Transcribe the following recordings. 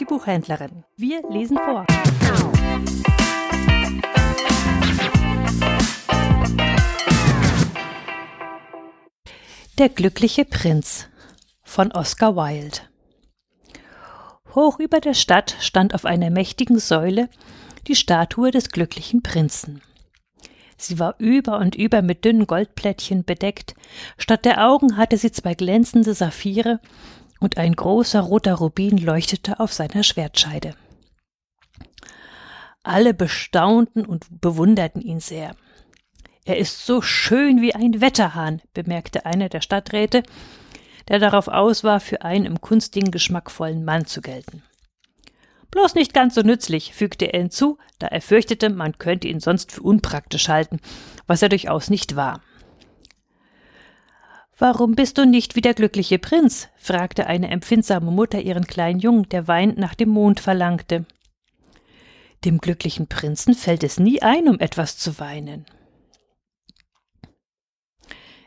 die Buchhändlerin. Wir lesen vor. Der glückliche Prinz von Oscar Wilde Hoch über der Stadt stand auf einer mächtigen Säule die Statue des glücklichen Prinzen. Sie war über und über mit dünnen Goldplättchen bedeckt, statt der Augen hatte sie zwei glänzende Saphire, und ein großer roter Rubin leuchtete auf seiner Schwertscheide. Alle bestaunten und bewunderten ihn sehr. Er ist so schön wie ein Wetterhahn, bemerkte einer der Stadträte, der darauf aus war, für einen im Kunstding geschmackvollen Mann zu gelten. Bloß nicht ganz so nützlich, fügte er hinzu, da er fürchtete, man könnte ihn sonst für unpraktisch halten, was er durchaus nicht war. Warum bist du nicht wie der glückliche Prinz? fragte eine empfindsame Mutter ihren kleinen Jungen, der weinend nach dem Mond verlangte. Dem glücklichen Prinzen fällt es nie ein, um etwas zu weinen.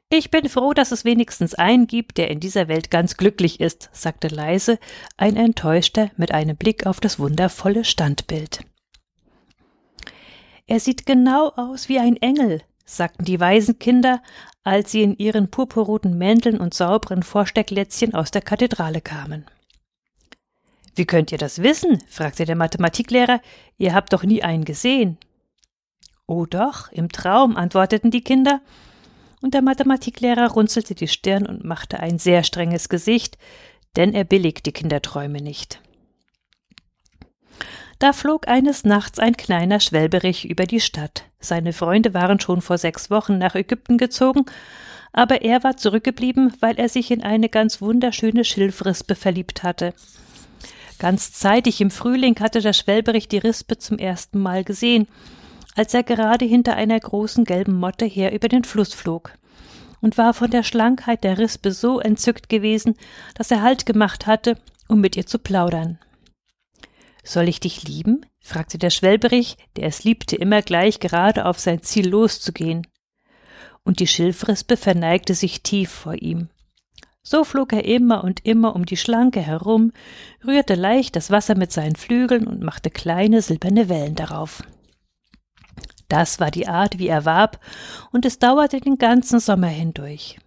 Ich bin froh, dass es wenigstens einen gibt, der in dieser Welt ganz glücklich ist, sagte leise ein Enttäuschter mit einem Blick auf das wundervolle Standbild. Er sieht genau aus wie ein Engel, sagten die Waisenkinder, als sie in ihren purpurroten Mänteln und sauberen Vorstecklätzchen aus der Kathedrale kamen. Wie könnt ihr das wissen? fragte der Mathematiklehrer. Ihr habt doch nie einen gesehen. Oh doch, im Traum, antworteten die Kinder und der Mathematiklehrer runzelte die Stirn und machte ein sehr strenges Gesicht, denn er billigt die Kinderträume nicht. Da flog eines Nachts ein kleiner Schwelberich über die Stadt. Seine Freunde waren schon vor sechs Wochen nach Ägypten gezogen, aber er war zurückgeblieben, weil er sich in eine ganz wunderschöne Schilfrispe verliebt hatte. Ganz zeitig im Frühling hatte der Schwelberich die Rispe zum ersten Mal gesehen, als er gerade hinter einer großen gelben Motte her über den Fluss flog und war von der Schlankheit der Rispe so entzückt gewesen, dass er Halt gemacht hatte, um mit ihr zu plaudern. Soll ich dich lieben? fragte der Schwelberich, der es liebte, immer gleich gerade auf sein Ziel loszugehen. Und die Schilfrispe verneigte sich tief vor ihm. So flog er immer und immer um die Schlanke herum, rührte leicht das Wasser mit seinen Flügeln und machte kleine silberne Wellen darauf. Das war die Art, wie er warb, und es dauerte den ganzen Sommer hindurch.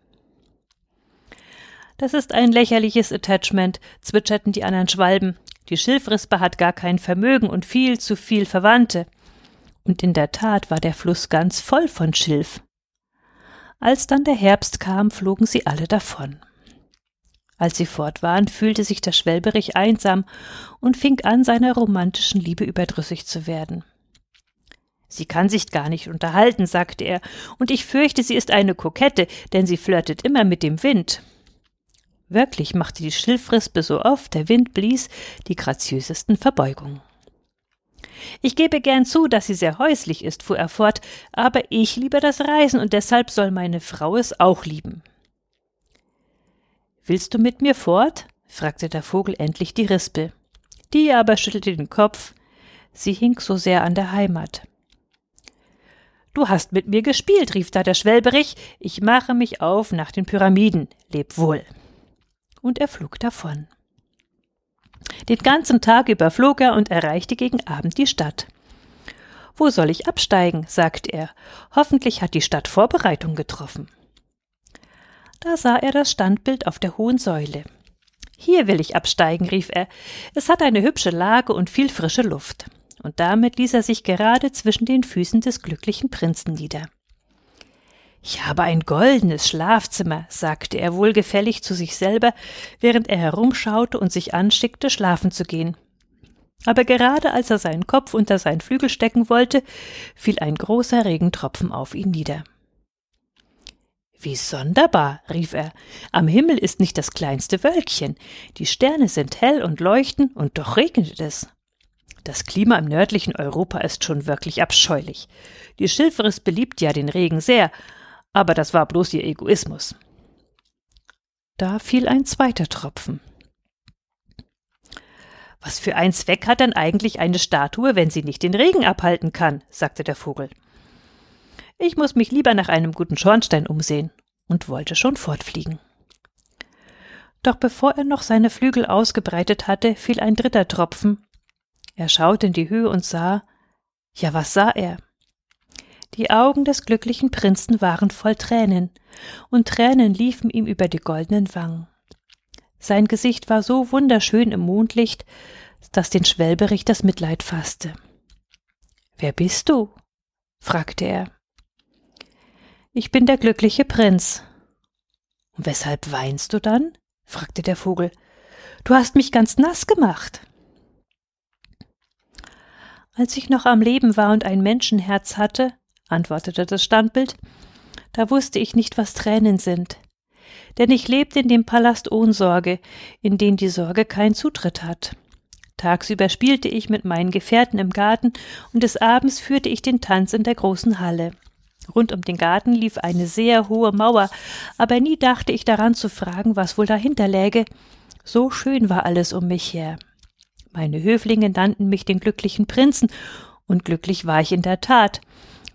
Das ist ein lächerliches Attachment, zwitscherten die anderen Schwalben. Die Schilfrispe hat gar kein Vermögen und viel zu viel Verwandte. Und in der Tat war der Fluss ganz voll von Schilf. Als dann der Herbst kam, flogen sie alle davon. Als sie fort waren, fühlte sich der Schwelberich einsam und fing an, seiner romantischen Liebe überdrüssig zu werden. Sie kann sich gar nicht unterhalten, sagte er, und ich fürchte, sie ist eine Kokette, denn sie flirtet immer mit dem Wind. Wirklich machte die Schilfrispe so oft der Wind blies die graziösesten Verbeugungen. Ich gebe gern zu, dass sie sehr häuslich ist, fuhr er fort, aber ich liebe das Reisen und deshalb soll meine Frau es auch lieben. Willst du mit mir fort? fragte der Vogel endlich die Rispe. Die aber schüttelte den Kopf. Sie hing so sehr an der Heimat. Du hast mit mir gespielt, rief da der Schwelberich. Ich mache mich auf nach den Pyramiden. Leb wohl. Und er flog davon. Den ganzen Tag über flog er und erreichte gegen Abend die Stadt. Wo soll ich absteigen? sagte er. Hoffentlich hat die Stadt Vorbereitung getroffen. Da sah er das Standbild auf der hohen Säule. Hier will ich absteigen, rief er. Es hat eine hübsche Lage und viel frische Luft und damit ließ er sich gerade zwischen den Füßen des glücklichen Prinzen nieder. Ich habe ein goldenes Schlafzimmer, sagte er wohlgefällig zu sich selber, während er herumschaute und sich anschickte, schlafen zu gehen. Aber gerade als er seinen Kopf unter seinen Flügel stecken wollte, fiel ein großer Regentropfen auf ihn nieder. Wie sonderbar, rief er. Am Himmel ist nicht das kleinste Wölkchen. Die Sterne sind hell und leuchten, und doch regnet es. Das Klima im nördlichen Europa ist schon wirklich abscheulich. Die Schilferis beliebt ja den Regen sehr, aber das war bloß ihr Egoismus. Da fiel ein zweiter Tropfen. Was für ein Zweck hat denn eigentlich eine Statue, wenn sie nicht den Regen abhalten kann? sagte der Vogel. Ich muss mich lieber nach einem guten Schornstein umsehen und wollte schon fortfliegen. Doch bevor er noch seine Flügel ausgebreitet hatte, fiel ein dritter Tropfen. Er schaute in die Höhe und sah, ja, was sah er? Die Augen des glücklichen Prinzen waren voll Tränen, und Tränen liefen ihm über die goldenen Wangen. Sein Gesicht war so wunderschön im Mondlicht, dass den Schwelberich das Mitleid fasste. Wer bist du? fragte er. Ich bin der glückliche Prinz. Und weshalb weinst du dann? fragte der Vogel. Du hast mich ganz nass gemacht. Als ich noch am Leben war und ein Menschenherz hatte, antwortete das Standbild, da wusste ich nicht, was Tränen sind. Denn ich lebte in dem Palast ohne Sorge, in den die Sorge keinen Zutritt hat. Tagsüber spielte ich mit meinen Gefährten im Garten und des Abends führte ich den Tanz in der großen Halle. Rund um den Garten lief eine sehr hohe Mauer, aber nie dachte ich daran zu fragen, was wohl dahinter läge. So schön war alles um mich her. Meine Höflinge nannten mich den glücklichen Prinzen, und glücklich war ich in der Tat,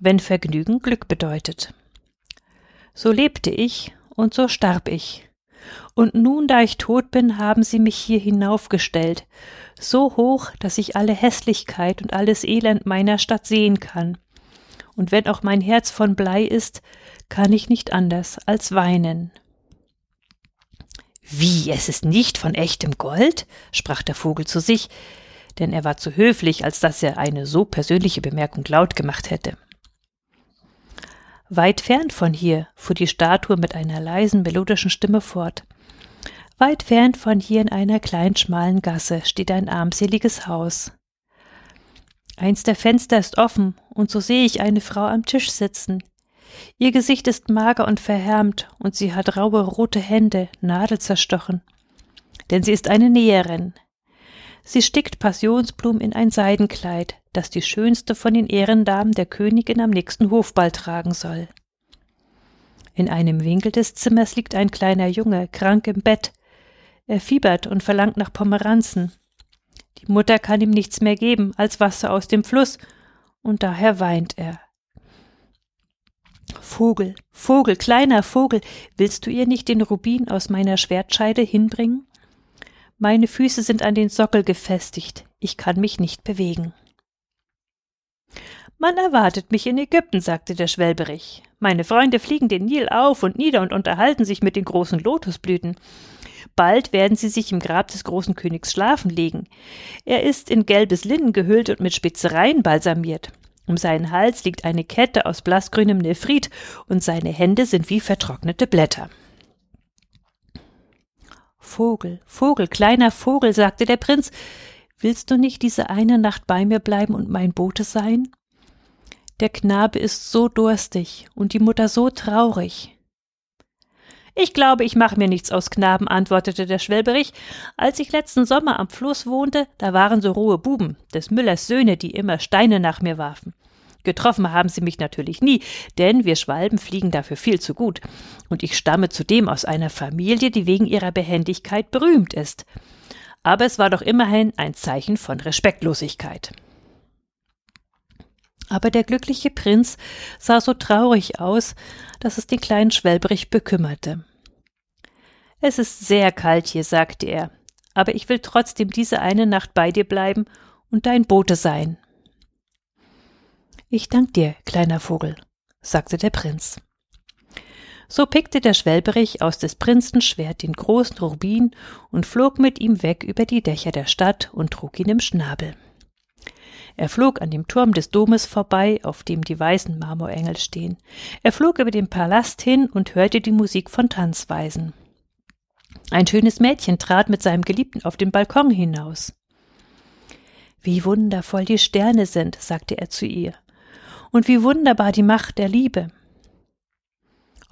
wenn Vergnügen Glück bedeutet. So lebte ich, und so starb ich. Und nun, da ich tot bin, haben sie mich hier hinaufgestellt, so hoch, dass ich alle Hässlichkeit und alles Elend meiner Stadt sehen kann. Und wenn auch mein Herz von Blei ist, kann ich nicht anders als weinen. Wie, es ist nicht von echtem Gold? sprach der Vogel zu sich, denn er war zu höflich, als dass er eine so persönliche Bemerkung laut gemacht hätte. Weit fern von hier, fuhr die Statue mit einer leisen, melodischen Stimme fort, Weit fern von hier in einer kleinen schmalen Gasse steht ein armseliges Haus. Eins der Fenster ist offen, und so sehe ich eine Frau am Tisch sitzen. Ihr Gesicht ist mager und verhärmt, und sie hat raue rote Hände, nadelzerstochen. Denn sie ist eine Näherin. Sie stickt Passionsblumen in ein Seidenkleid, das die schönste von den Ehrendamen der Königin am nächsten Hofball tragen soll. In einem Winkel des Zimmers liegt ein kleiner Junge, krank im Bett, er fiebert und verlangt nach Pomeranzen. Die Mutter kann ihm nichts mehr geben als Wasser aus dem Fluss, und daher weint er. Vogel, Vogel, kleiner Vogel, willst du ihr nicht den Rubin aus meiner Schwertscheide hinbringen? Meine Füße sind an den Sockel gefestigt, ich kann mich nicht bewegen. Man erwartet mich in Ägypten, sagte der Schwelberich. Meine Freunde fliegen den Nil auf und nieder und unterhalten sich mit den großen Lotusblüten. Bald werden sie sich im Grab des großen Königs schlafen legen. Er ist in gelbes Linnen gehüllt und mit Spizereien balsamiert. Um seinen Hals liegt eine Kette aus blassgrünem Nephrit und seine Hände sind wie vertrocknete Blätter. Vogel, Vogel, kleiner Vogel, sagte der Prinz, willst du nicht diese eine Nacht bei mir bleiben und mein Bote sein? Der Knabe ist so durstig und die Mutter so traurig. Ich glaube, ich mache mir nichts aus Knaben, antwortete der Schwelberich. Als ich letzten Sommer am Fluss wohnte, da waren so rohe Buben, des Müllers Söhne, die immer Steine nach mir warfen. Getroffen haben sie mich natürlich nie, denn wir Schwalben fliegen dafür viel zu gut. Und ich stamme zudem aus einer Familie, die wegen ihrer Behendigkeit berühmt ist. Aber es war doch immerhin ein Zeichen von Respektlosigkeit. Aber der glückliche Prinz sah so traurig aus, dass es den kleinen Schwelbrich bekümmerte. Es ist sehr kalt hier, sagte er, aber ich will trotzdem diese eine Nacht bei dir bleiben und dein Bote sein. Ich dank dir, kleiner Vogel, sagte der Prinz. So pickte der Schwelberich aus des Prinzen Schwert den großen Rubin und flog mit ihm weg über die Dächer der Stadt und trug ihn im Schnabel. Er flog an dem Turm des Domes vorbei, auf dem die weißen Marmorengel stehen. Er flog über den Palast hin und hörte die Musik von Tanzweisen. Ein schönes Mädchen trat mit seinem Geliebten auf den Balkon hinaus. Wie wundervoll die Sterne sind, sagte er zu ihr, und wie wunderbar die Macht der Liebe.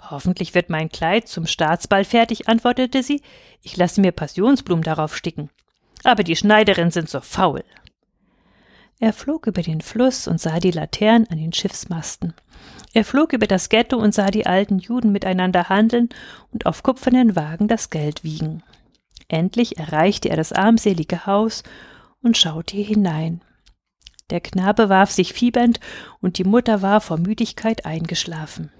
Hoffentlich wird mein Kleid zum Staatsball fertig, antwortete sie. Ich lasse mir Passionsblumen darauf sticken. Aber die Schneiderinnen sind so faul. Er flog über den Fluss und sah die Laternen an den Schiffsmasten. Er flog über das Ghetto und sah die alten Juden miteinander handeln und auf kupfernen Wagen das Geld wiegen. Endlich erreichte er das armselige Haus und schaute hinein. Der Knabe warf sich fiebernd und die Mutter war vor Müdigkeit eingeschlafen.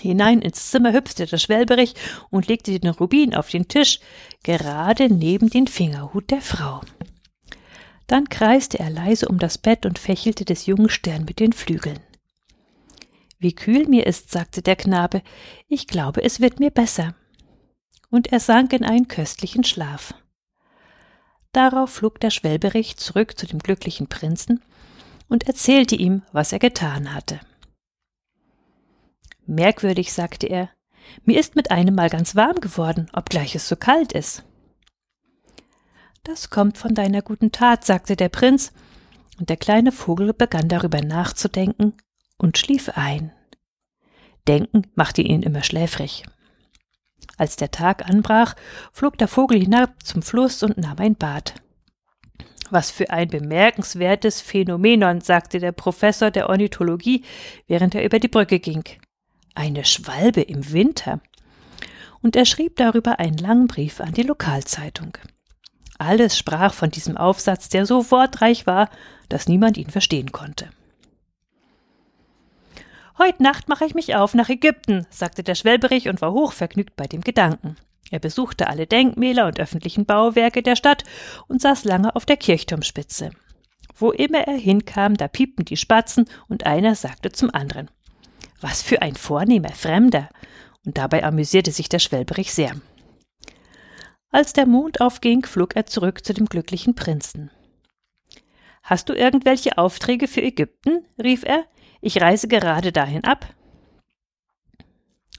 Hinein ins Zimmer hüpfte der Schwelberich und legte den Rubin auf den Tisch, gerade neben den Fingerhut der Frau. Dann kreiste er leise um das Bett und fächelte des jungen Stern mit den Flügeln. Wie kühl mir ist, sagte der Knabe, ich glaube, es wird mir besser. Und er sank in einen köstlichen Schlaf. Darauf flog der Schwelberich zurück zu dem glücklichen Prinzen und erzählte ihm, was er getan hatte. Merkwürdig, sagte er, mir ist mit einem Mal ganz warm geworden, obgleich es so kalt ist. Das kommt von deiner guten Tat, sagte der Prinz, und der kleine Vogel begann darüber nachzudenken und schlief ein. Denken machte ihn immer schläfrig. Als der Tag anbrach, flog der Vogel hinab zum Fluss und nahm ein Bad. Was für ein bemerkenswertes Phänomenon, sagte der Professor der Ornithologie, während er über die Brücke ging. Eine Schwalbe im Winter. Und er schrieb darüber einen langen Brief an die Lokalzeitung. Alles sprach von diesem Aufsatz, der so wortreich war, dass niemand ihn verstehen konnte. Heut Nacht mache ich mich auf nach Ägypten, sagte der Schwelberich und war hochvergnügt bei dem Gedanken. Er besuchte alle Denkmäler und öffentlichen Bauwerke der Stadt und saß lange auf der Kirchturmspitze. Wo immer er hinkam, da piepten die Spatzen und einer sagte zum anderen. Was für ein vornehmer Fremder! Und dabei amüsierte sich der Schwelberich sehr. Als der Mond aufging, flog er zurück zu dem glücklichen Prinzen. Hast du irgendwelche Aufträge für Ägypten? rief er. Ich reise gerade dahin ab.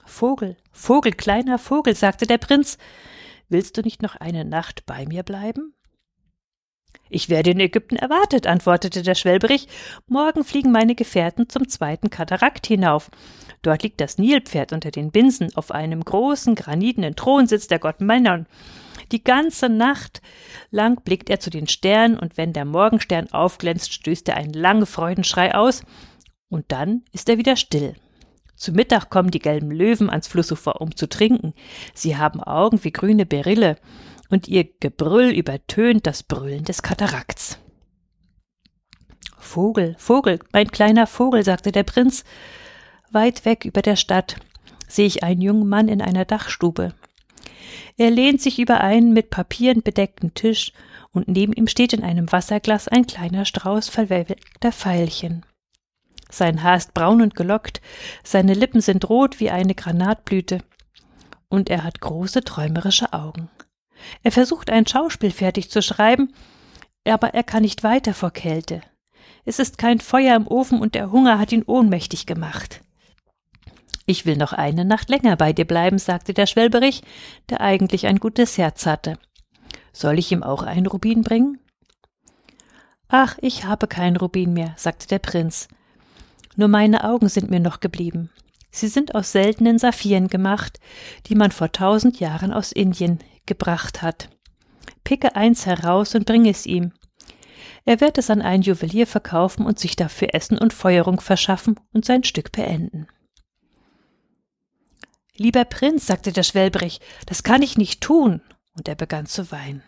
Vogel, Vogel, kleiner Vogel, sagte der Prinz, willst du nicht noch eine Nacht bei mir bleiben? Ich werde in Ägypten erwartet, antwortete der Schwelberich. Morgen fliegen meine Gefährten zum zweiten Katarakt hinauf. Dort liegt das Nilpferd unter den Binsen. Auf einem großen granitenen Thron sitzt der Gott Manon. Die ganze Nacht lang blickt er zu den Sternen, und wenn der Morgenstern aufglänzt, stößt er einen langen Freudenschrei aus, und dann ist er wieder still. Zu Mittag kommen die gelben Löwen ans Flussufer, um zu trinken. Sie haben Augen wie grüne Berille, und ihr Gebrüll übertönt das Brüllen des Katarakts. Vogel, Vogel, mein kleiner Vogel, sagte der Prinz. Weit weg über der Stadt sehe ich einen jungen Mann in einer Dachstube. Er lehnt sich über einen mit Papieren bedeckten Tisch, und neben ihm steht in einem Wasserglas ein kleiner Strauß verwelkter Veilchen. Sein Haar ist braun und gelockt, seine Lippen sind rot wie eine Granatblüte, und er hat große träumerische Augen. Er versucht ein Schauspiel fertig zu schreiben, aber er kann nicht weiter vor Kälte. Es ist kein Feuer im Ofen und der Hunger hat ihn ohnmächtig gemacht. Ich will noch eine Nacht länger bei dir bleiben, sagte der Schwelberich, der eigentlich ein gutes Herz hatte. Soll ich ihm auch einen Rubin bringen? Ach, ich habe keinen Rubin mehr, sagte der Prinz. Nur meine Augen sind mir noch geblieben. Sie sind aus seltenen Saphiren gemacht, die man vor tausend Jahren aus Indien gebracht hat. Picke eins heraus und bring es ihm. Er wird es an einen Juwelier verkaufen und sich dafür Essen und Feuerung verschaffen und sein Stück beenden. Lieber Prinz, sagte der Schwelbrich, das kann ich nicht tun, und er begann zu weinen.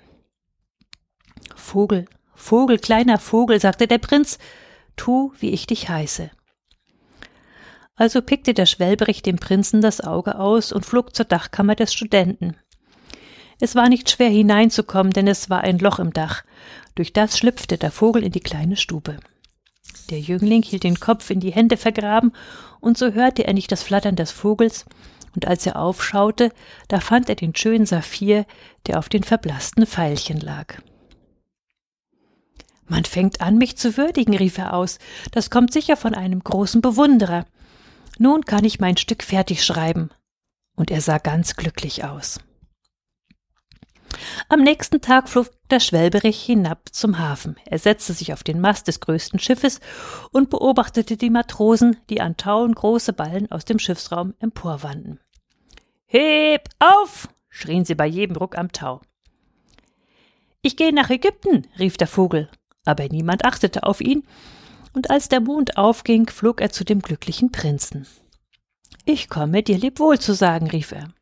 Vogel, Vogel, kleiner Vogel, sagte der Prinz, tu, wie ich dich heiße. Also pickte der Schwelbrich dem Prinzen das Auge aus und flog zur Dachkammer des Studenten. Es war nicht schwer hineinzukommen, denn es war ein Loch im Dach. Durch das schlüpfte der Vogel in die kleine Stube. Der Jüngling hielt den Kopf in die Hände vergraben, und so hörte er nicht das Flattern des Vogels, und als er aufschaute, da fand er den schönen Saphir, der auf den verblassten Veilchen lag. Man fängt an, mich zu würdigen, rief er aus. Das kommt sicher von einem großen Bewunderer. Nun kann ich mein Stück fertig schreiben. Und er sah ganz glücklich aus. Am nächsten Tag flog der Schwelberich hinab zum Hafen. Er setzte sich auf den Mast des größten Schiffes und beobachtete die Matrosen, die an Tauen große Ballen aus dem Schiffsraum emporwanden. Heb auf! schrien sie bei jedem Ruck am Tau. Ich gehe nach Ägypten, rief der Vogel, aber niemand achtete auf ihn, und als der Mond aufging, flog er zu dem glücklichen Prinzen. Ich komme, dir lebwohl zu sagen, rief er.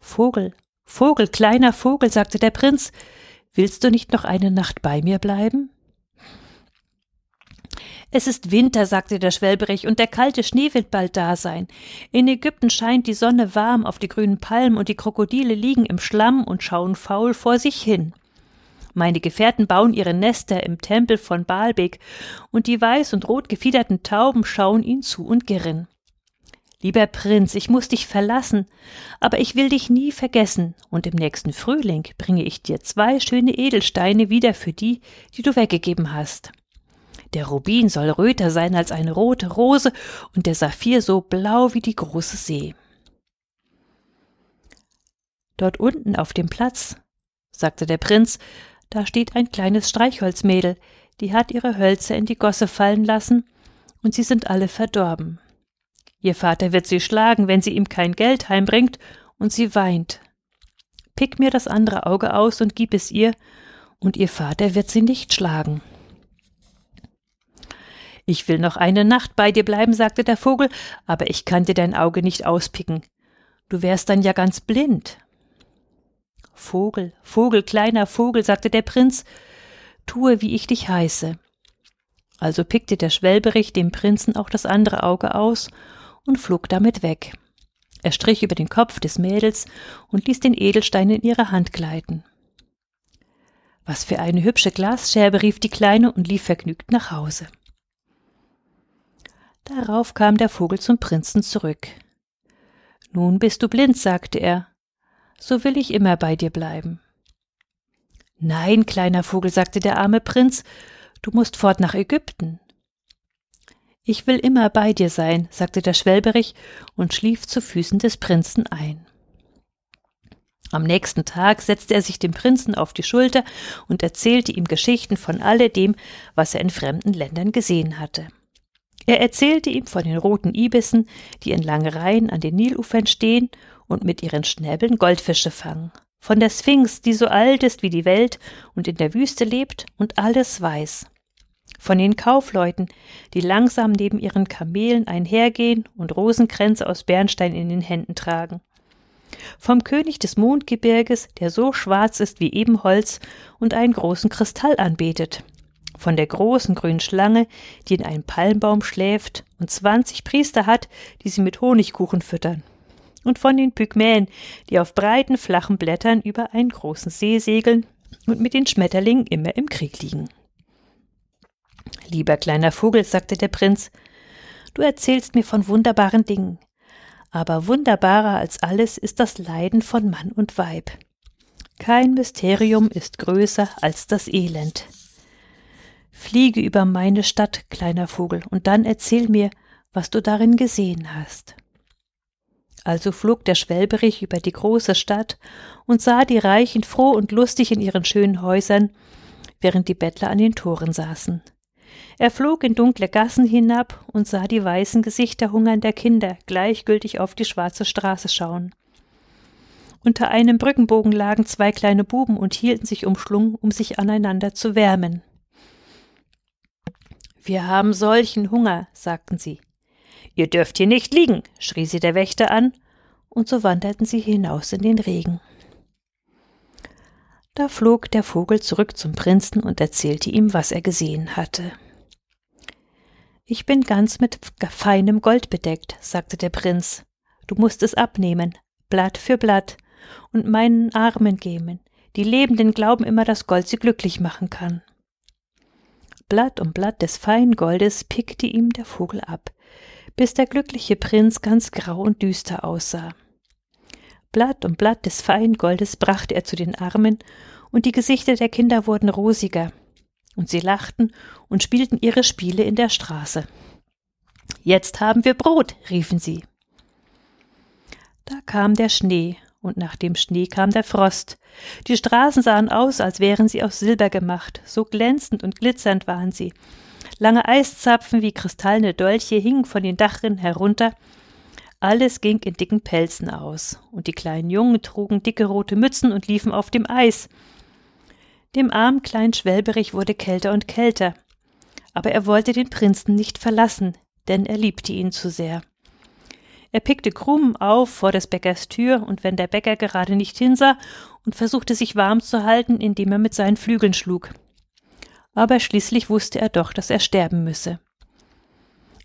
Vogel, Vogel, kleiner Vogel, sagte der Prinz, willst du nicht noch eine Nacht bei mir bleiben? Es ist Winter, sagte der Schwelberich, und der kalte Schnee wird bald da sein. In Ägypten scheint die Sonne warm auf die grünen Palmen, und die Krokodile liegen im Schlamm und schauen faul vor sich hin. Meine Gefährten bauen ihre Nester im Tempel von Baalbek, und die weiß und rot gefiederten Tauben schauen ihnen zu und girren. Lieber Prinz, ich muss dich verlassen, aber ich will dich nie vergessen, und im nächsten Frühling bringe ich dir zwei schöne Edelsteine wieder für die, die du weggegeben hast. Der Rubin soll röter sein als eine rote Rose und der Saphir so blau wie die große See. Dort unten auf dem Platz, sagte der Prinz, da steht ein kleines Streichholzmädel, die hat ihre Hölzer in die Gosse fallen lassen, und sie sind alle verdorben. Ihr Vater wird sie schlagen, wenn sie ihm kein Geld heimbringt, und sie weint. Pick mir das andere Auge aus und gib es ihr, und ihr Vater wird sie nicht schlagen. Ich will noch eine Nacht bei dir bleiben, sagte der Vogel, aber ich kann dir dein Auge nicht auspicken. Du wärst dann ja ganz blind. Vogel, Vogel, kleiner Vogel, sagte der Prinz, tue, wie ich dich heiße. Also pickte der Schwelberich dem Prinzen auch das andere Auge aus und flog damit weg. Er strich über den Kopf des Mädels und ließ den Edelstein in ihre Hand gleiten. Was für eine hübsche Glasscherbe, rief die Kleine und lief vergnügt nach Hause. Darauf kam der Vogel zum Prinzen zurück. Nun bist du blind, sagte er. So will ich immer bei dir bleiben. Nein, kleiner Vogel, sagte der arme Prinz, du musst fort nach Ägypten. Ich will immer bei dir sein, sagte der Schwelberich und schlief zu Füßen des Prinzen ein. Am nächsten Tag setzte er sich dem Prinzen auf die Schulter und erzählte ihm Geschichten von alledem, was er in fremden Ländern gesehen hatte. Er erzählte ihm von den roten Ibissen, die in langen Reihen an den Nilufern stehen und mit ihren Schnäbeln Goldfische fangen, von der Sphinx, die so alt ist wie die Welt und in der Wüste lebt und alles weiß, von den Kaufleuten, die langsam neben ihren Kamelen einhergehen und Rosenkränze aus Bernstein in den Händen tragen, vom König des Mondgebirges, der so schwarz ist wie Ebenholz und einen großen Kristall anbetet, von der großen grünen Schlange, die in einem Palmbaum schläft und zwanzig Priester hat, die sie mit Honigkuchen füttern, und von den Pygmäen, die auf breiten, flachen Blättern über einen großen See segeln und mit den Schmetterlingen immer im Krieg liegen. Lieber kleiner Vogel, sagte der Prinz, du erzählst mir von wunderbaren Dingen, aber wunderbarer als alles ist das Leiden von Mann und Weib. Kein Mysterium ist größer als das Elend. Fliege über meine Stadt, kleiner Vogel, und dann erzähl mir, was du darin gesehen hast. Also flog der Schwelberich über die große Stadt und sah die Reichen froh und lustig in ihren schönen Häusern, während die Bettler an den Toren saßen. Er flog in dunkle Gassen hinab und sah die weißen Gesichter hungernder Kinder gleichgültig auf die schwarze Straße schauen. Unter einem Brückenbogen lagen zwei kleine Buben und hielten sich umschlungen, um sich aneinander zu wärmen. Wir haben solchen Hunger, sagten sie. Ihr dürft hier nicht liegen, schrie sie der Wächter an, und so wanderten sie hinaus in den Regen. Da flog der Vogel zurück zum Prinzen und erzählte ihm, was er gesehen hatte. Ich bin ganz mit feinem Gold bedeckt, sagte der Prinz. Du musst es abnehmen, Blatt für Blatt, und meinen Armen geben. Die Lebenden glauben immer, dass Gold sie glücklich machen kann. Blatt um Blatt des feinen Goldes pickte ihm der Vogel ab, bis der glückliche Prinz ganz grau und düster aussah. Blatt um Blatt des feinen Goldes brachte er zu den Armen, und die Gesichter der Kinder wurden rosiger, und sie lachten und spielten ihre Spiele in der Straße. Jetzt haben wir Brot, riefen sie. Da kam der Schnee, und nach dem Schnee kam der Frost. Die Straßen sahen aus, als wären sie aus Silber gemacht, so glänzend und glitzernd waren sie. Lange Eiszapfen wie kristallene Dolche hingen von den Dachrinnen herunter, alles ging in dicken Pelzen aus, und die kleinen Jungen trugen dicke rote Mützen und liefen auf dem Eis. Dem armen kleinen Schwelberich wurde kälter und kälter, aber er wollte den Prinzen nicht verlassen, denn er liebte ihn zu sehr. Er pickte Krumen auf vor des Bäckers Tür, und wenn der Bäcker gerade nicht hinsah und versuchte sich warm zu halten, indem er mit seinen Flügeln schlug. Aber schließlich wusste er doch, dass er sterben müsse.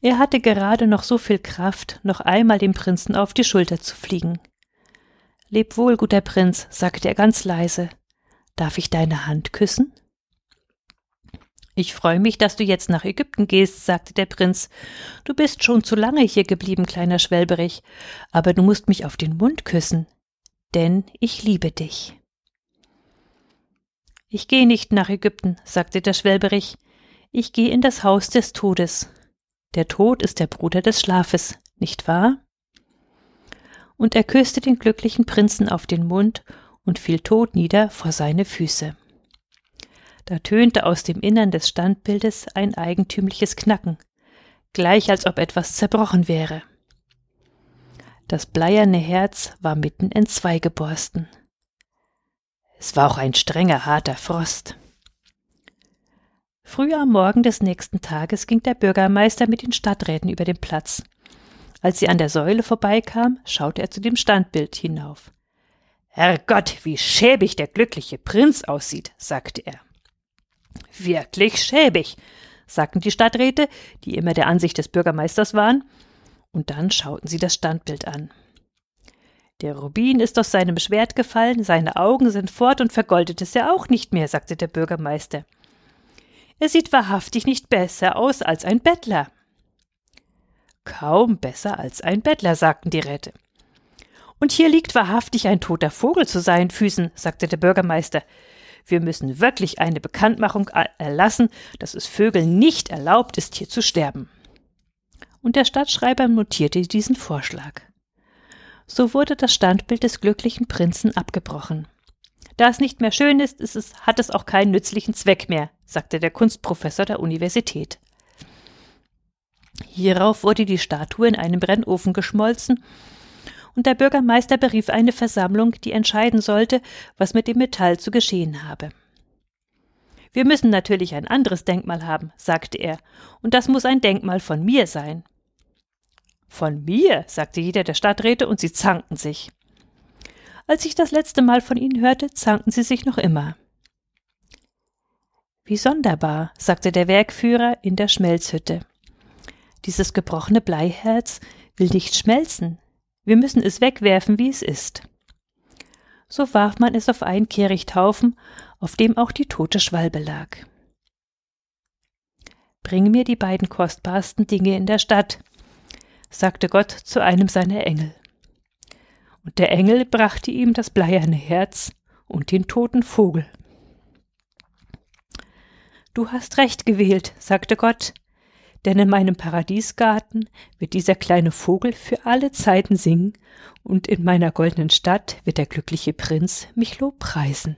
Er hatte gerade noch so viel Kraft, noch einmal dem Prinzen auf die Schulter zu fliegen. Leb wohl, guter Prinz, sagte er ganz leise. Darf ich deine Hand küssen? Ich freue mich, dass du jetzt nach Ägypten gehst, sagte der Prinz. Du bist schon zu lange hier geblieben, kleiner Schwelberich, aber du musst mich auf den Mund küssen, denn ich liebe dich. Ich gehe nicht nach Ägypten, sagte der Schwelberich. Ich gehe in das Haus des Todes. Der Tod ist der Bruder des Schlafes, nicht wahr? Und er küsste den glücklichen Prinzen auf den Mund und fiel tot nieder vor seine Füße. Da tönte aus dem Innern des Standbildes ein eigentümliches Knacken, gleich als ob etwas zerbrochen wäre. Das bleierne Herz war mitten entzwei geborsten. Es war auch ein strenger, harter Frost. Früh am Morgen des nächsten Tages ging der Bürgermeister mit den Stadträten über den Platz. Als sie an der Säule vorbeikam, schaute er zu dem Standbild hinauf. Herrgott, wie schäbig der glückliche Prinz aussieht, sagte er. Wirklich schäbig, sagten die Stadträte, die immer der Ansicht des Bürgermeisters waren, und dann schauten sie das Standbild an. Der Rubin ist aus seinem Schwert gefallen, seine Augen sind fort und vergoldet ist er auch nicht mehr, sagte der Bürgermeister. Er sieht wahrhaftig nicht besser aus als ein Bettler. Kaum besser als ein Bettler, sagten die Räte. Und hier liegt wahrhaftig ein toter Vogel zu seinen Füßen, sagte der Bürgermeister. Wir müssen wirklich eine Bekanntmachung erlassen, dass es Vögeln nicht erlaubt ist, hier zu sterben. Und der Stadtschreiber notierte diesen Vorschlag. So wurde das Standbild des glücklichen Prinzen abgebrochen. Da es nicht mehr schön ist, ist es, hat es auch keinen nützlichen Zweck mehr, sagte der Kunstprofessor der Universität. Hierauf wurde die Statue in einem Brennofen geschmolzen, und der Bürgermeister berief eine Versammlung, die entscheiden sollte, was mit dem Metall zu geschehen habe. Wir müssen natürlich ein anderes Denkmal haben, sagte er, und das muss ein Denkmal von mir sein. Von mir, sagte jeder der Stadträte, und sie zankten sich. Als ich das letzte Mal von ihnen hörte, zankten sie sich noch immer. Wie sonderbar, sagte der Werkführer in der Schmelzhütte. Dieses gebrochene Bleiherz will nicht schmelzen. Wir müssen es wegwerfen, wie es ist. So warf man es auf einen Kehrichthaufen, auf dem auch die tote Schwalbe lag. Bring mir die beiden kostbarsten Dinge in der Stadt, sagte Gott zu einem seiner Engel und der Engel brachte ihm das bleierne Herz und den toten Vogel. Du hast recht gewählt, sagte Gott, denn in meinem Paradiesgarten wird dieser kleine Vogel für alle Zeiten singen, und in meiner goldenen Stadt wird der glückliche Prinz mich lobpreisen.